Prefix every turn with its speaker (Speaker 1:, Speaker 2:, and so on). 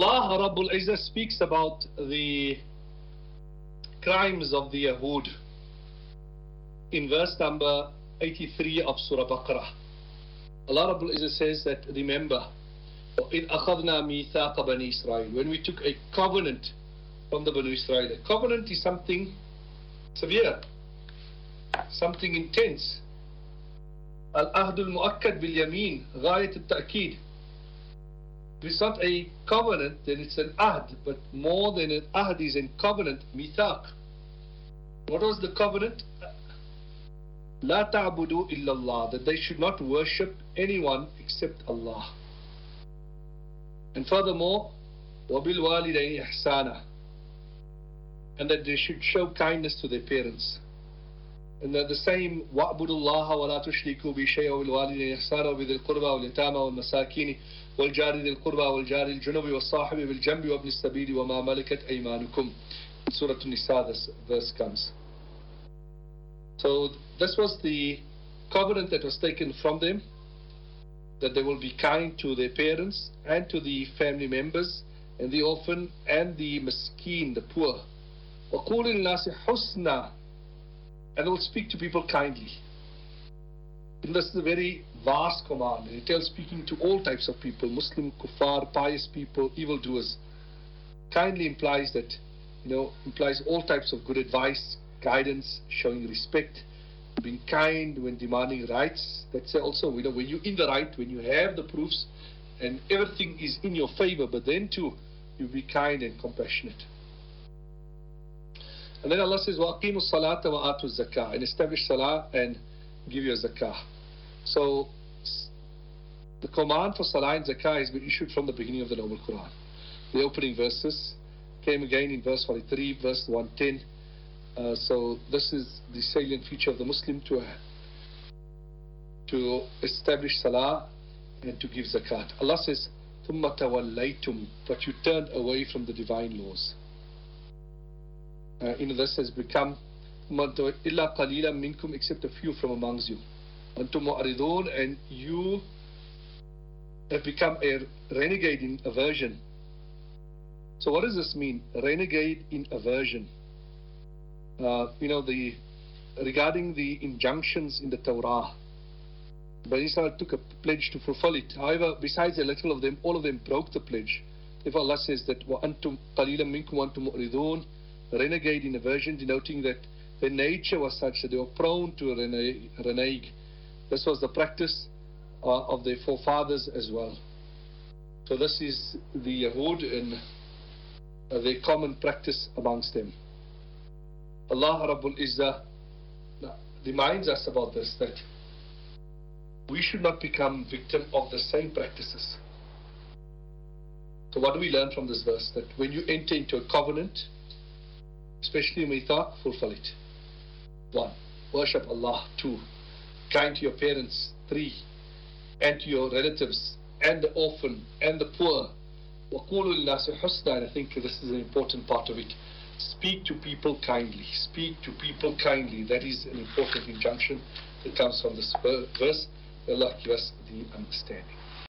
Speaker 1: Allah Rabbul Izzah speaks about the crimes of the Yahud in verse number 83 of Surah Baqarah. Allah Rabbul Izzah says that remember إِذْ أَخَذْنَا مِيثَاقَ بَنِي إِسْرَائِيل When we took a covenant from the Banu Israel. A covenant is something severe, something intense. العهد المؤكد باليمين غاية التأكيد if it's not a covenant, then it's an ahd, but more than an ahd is a covenant, mithaq. What was the covenant? La ta'budu illallah, that they should not worship anyone except Allah. And furthermore, wabil walidayn ihsana, and that they should show kindness to their parents And that the same وَاعْبُدُوا اللَّهَ وَلَا تُشْرِكُوا بِشَيْءٍ وَبِالْوَالِدَيْنِ إِحْسَانًا وَبِذِي الْقُرْبَى وَالْيَتَامَى وَالْمَسَاكِينِ والجار ذي القربى والجار الجنوب والصاحب بالجنب وابن السبيل وما ملكت أيمانكم Surah An-Nisa this verse comes. So this was the covenant that was taken from them that they will be kind to their parents and to the family members and the orphan and the miskeen, the poor. وَقُولِ النَّاسِ حُسْنًا and will speak to people kindly. This is a very vast command. It tells speaking to all types of people, Muslim, kuffar, pious people, evildoers. Kindly implies that, you know, implies all types of good advice, guidance, showing respect, being kind when demanding rights. That's also, you know, when you're in the right, when you have the proofs and everything is in your favor, but then too, you be kind and compassionate. And then Allah says, وَأَقِيمُوا الصَّلَاةَ وَآتُوا الزَّكَاةَ And establish salah and give your zakah. So the command for salah and zakah has been issued from the beginning of the Noble Quran. The opening verses came again in verse 43, verse 110. Uh, so this is the salient feature of the Muslim to to establish salah and to give zakat. Allah says, ثُمَّ تَوَلَّيْتُمْ But you turned away from the divine laws. uh, has become illa qalila minkum except a few from amongst you. Antum mu'aridun and you have become a renegade in aversion. So what does this mean? Renegade in aversion. Uh, you know the regarding the injunctions in the Torah. Bani Israel took a pledge to fulfill it. However, besides a little of them, all of them broke the pledge. If Allah says that wa antum minkum antum mu'ridun renegade in a version denoting that their nature was such that they were prone to renege. This was the practice uh, of their forefathers as well. So this is the Yahud and uh, their common practice amongst them. Allah Rabbul Izzah reminds us about this that we should not become victim of the same practices. So what do we learn from this verse? That when you enter into a covenant, especially mithaq, fulfill it. One, worship Allah. Two, kind to your parents. Three, and to your relatives, and the orphan, and the poor. وَقُولُوا لِلنَّاسِ حُسْنًا And I think this is an important part of it. Speak to people kindly. Speak to people kindly. That is an important injunction that comes from this verse. Allah give us the understanding.